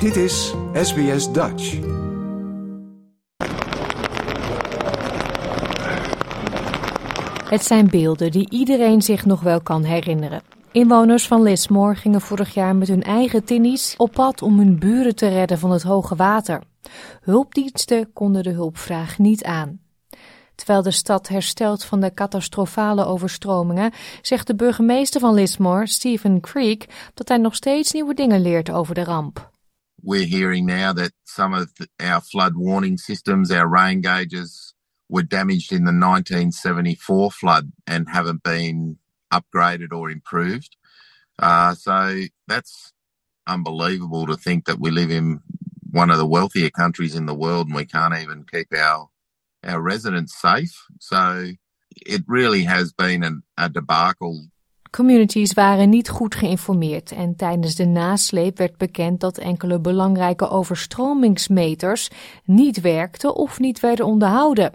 Dit is SBS Dutch. Het zijn beelden die iedereen zich nog wel kan herinneren. Inwoners van Lismore gingen vorig jaar met hun eigen tinnies op pad om hun buren te redden van het hoge water. Hulpdiensten konden de hulpvraag niet aan. Terwijl de stad herstelt van de catastrofale overstromingen, zegt de burgemeester van Lismore, Stephen Creek, dat hij nog steeds nieuwe dingen leert over de ramp. We're hearing now that some of our flood warning systems, our rain gauges, were damaged in the 1974 flood and haven't been upgraded or improved. Uh, so that's unbelievable to think that we live in one of the wealthier countries in the world and we can't even keep our our residents safe. So it really has been an, a debacle. Communities waren niet goed geïnformeerd en tijdens de nasleep werd bekend dat enkele belangrijke overstromingsmeters niet werkten of niet werden onderhouden.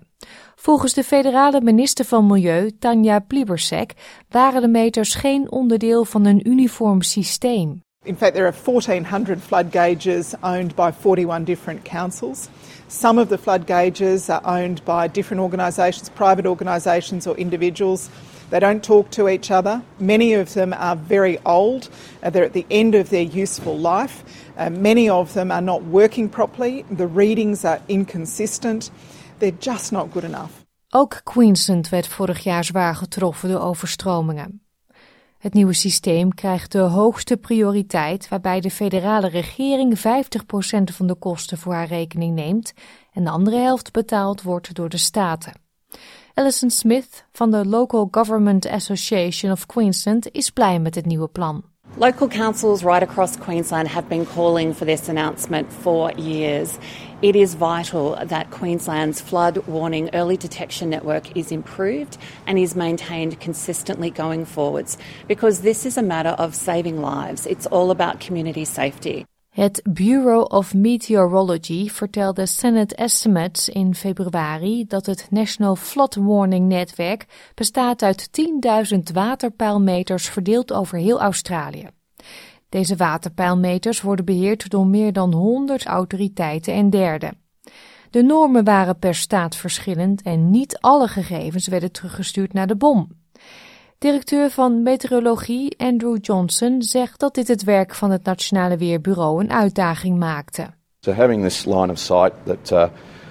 Volgens de federale minister van Milieu, Tanja Plibersek, waren de meters geen onderdeel van een uniform systeem. In fact, there are 1,400 flood gauges owned by 41 different councils. Some of the flood gauges are owned by different organisations, private organisations, or individuals. They don't talk to each other. Many of them are very old, uh, they're at the end of their useful life. Uh, many of them are not working properly, the readings are inconsistent. They're just not good enough. Ook Queensland werd vorig jaar zwaar getroffen door overstromingen. Het nieuwe systeem krijgt de hoogste prioriteit, waarbij de federale regering 50% van de kosten voor haar rekening neemt en de andere helft betaald wordt door de staten. Alison Smith van de Local Government Association of Queensland is blij met het nieuwe plan. Local councils right across Queensland have been calling for this announcement for years. It is vital that Queensland's flood warning early detection network is improved and is maintained consistently going forwards because this is a matter of saving lives. It's all about community safety. Het Bureau of Meteorology vertelde Senate Estimates in februari dat het National Flood Warning Netwerk bestaat uit 10.000 waterpeilmeters verdeeld over heel Australië. Deze waterpeilmeters worden beheerd door meer dan 100 autoriteiten en derden. De normen waren per staat verschillend en niet alle gegevens werden teruggestuurd naar de bom. Directeur van meteorologie Andrew Johnson zegt dat dit het werk van het Nationale Weerbureau een uitdaging maakte. So having this line of sight that uh,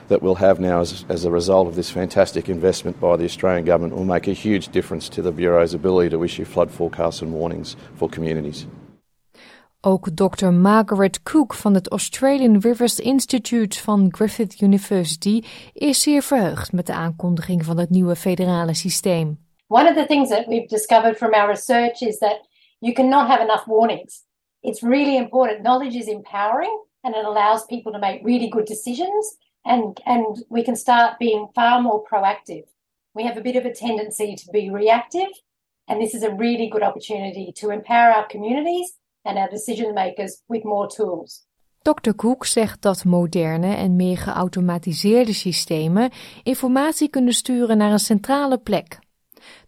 that we'll have now as, as a result of this fantastic investment by the Australian government will make a huge difference to the bureau's ability to issue flood forecasts and warnings for communities. Ook Dr. Margaret Cook van het Australian Rivers Institute van Griffith University is zeer verheugd met de aankondiging van het nieuwe federale systeem. One of the things that we've discovered from our research is that you cannot have enough warnings. It's really important. Knowledge is empowering and it allows people to make really good decisions and and we can start being far more proactive. We have a bit of a tendency to be reactive and this is a really good opportunity to empower our communities and our decision makers with more tools. Dr. Cook zegt dat moderne en meer geautomatiseerde systemen informatie kunnen sturen naar een centrale plek.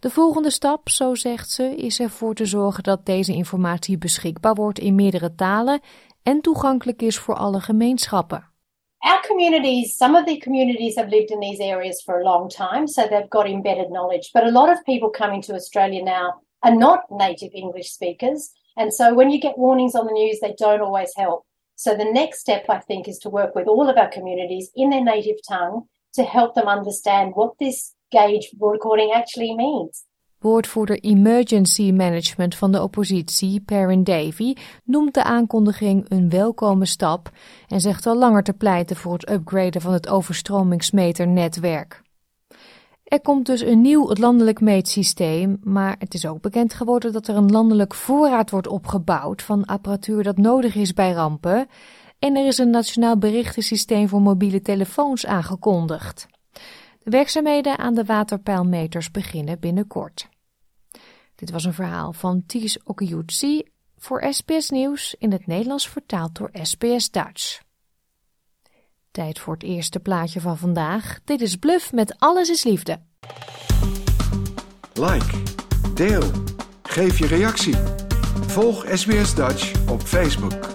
De volgende stap, zo zegt ze, is ervoor te zorgen dat deze informatie beschikbaar wordt in meerdere talen en toegankelijk is voor alle gemeenschappen. Our communities, some of the communities have lived in these areas for a long time, so they've got embedded knowledge. But a lot of people coming to Australia now are not native English speakers. And so when you get warnings on the news, they don't always help. So the next step, I think, is to work with all of our communities in their native tongue to help them understand what this gauge actually means. Woordvoerder Emergency Management van de oppositie, Perrin Davy, noemt de aankondiging een welkome stap en zegt al langer te pleiten voor het upgraden van het overstromingsmeternetwerk. Er komt dus een nieuw landelijk meetsysteem, maar het is ook bekend geworden dat er een landelijk voorraad wordt opgebouwd van apparatuur dat nodig is bij rampen. En er is een nationaal berichtensysteem voor mobiele telefoons aangekondigd. De werkzaamheden aan de waterpeilmeters beginnen binnenkort. Dit was een verhaal van Ties Okiyutsi voor SBS Nieuws in het Nederlands vertaald door SBS Dutch. Tijd voor het eerste plaatje van vandaag. Dit is Bluff met Alles is Liefde. Like, deel, geef je reactie. Volg SBS Dutch op Facebook.